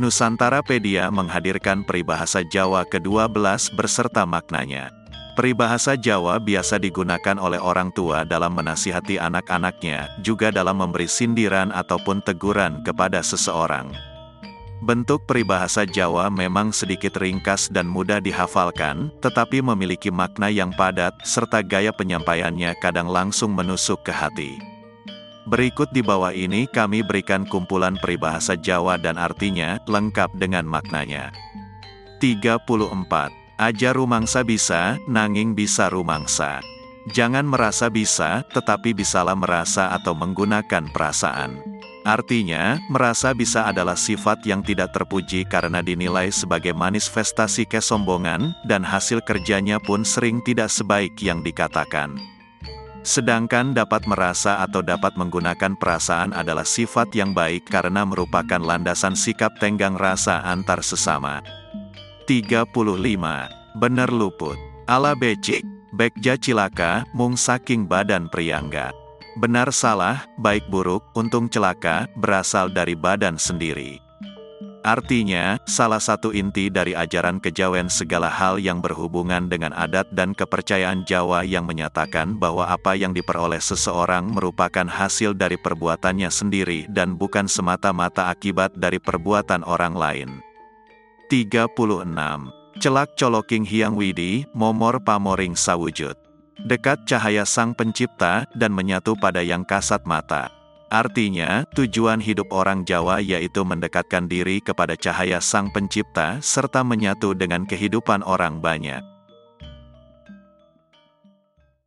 Nusantarapedia menghadirkan peribahasa Jawa ke-12 beserta maknanya. Peribahasa Jawa biasa digunakan oleh orang tua dalam menasihati anak-anaknya, juga dalam memberi sindiran ataupun teguran kepada seseorang. Bentuk peribahasa Jawa memang sedikit ringkas dan mudah dihafalkan, tetapi memiliki makna yang padat, serta gaya penyampaiannya kadang langsung menusuk ke hati. Berikut di bawah ini kami berikan kumpulan peribahasa Jawa dan artinya, lengkap dengan maknanya. 34. Aja rumangsa bisa, nanging bisa rumangsa. Jangan merasa bisa, tetapi bisalah merasa atau menggunakan perasaan. Artinya, merasa bisa adalah sifat yang tidak terpuji karena dinilai sebagai manifestasi kesombongan, dan hasil kerjanya pun sering tidak sebaik yang dikatakan. Sedangkan dapat merasa atau dapat menggunakan perasaan adalah sifat yang baik karena merupakan landasan sikap tenggang rasa antar sesama. 35. Bener luput. Ala becik, bekja cilaka, mung saking badan priangga. Benar salah, baik buruk, untung celaka, berasal dari badan sendiri. Artinya, salah satu inti dari ajaran kejawen segala hal yang berhubungan dengan adat dan kepercayaan Jawa yang menyatakan bahwa apa yang diperoleh seseorang merupakan hasil dari perbuatannya sendiri dan bukan semata-mata akibat dari perbuatan orang lain. 36. Celak coloking hiang widi, momor pamoring sawujud. Dekat cahaya sang pencipta, dan menyatu pada yang kasat mata. Artinya, tujuan hidup orang Jawa yaitu mendekatkan diri kepada cahaya sang pencipta, serta menyatu dengan kehidupan orang banyak.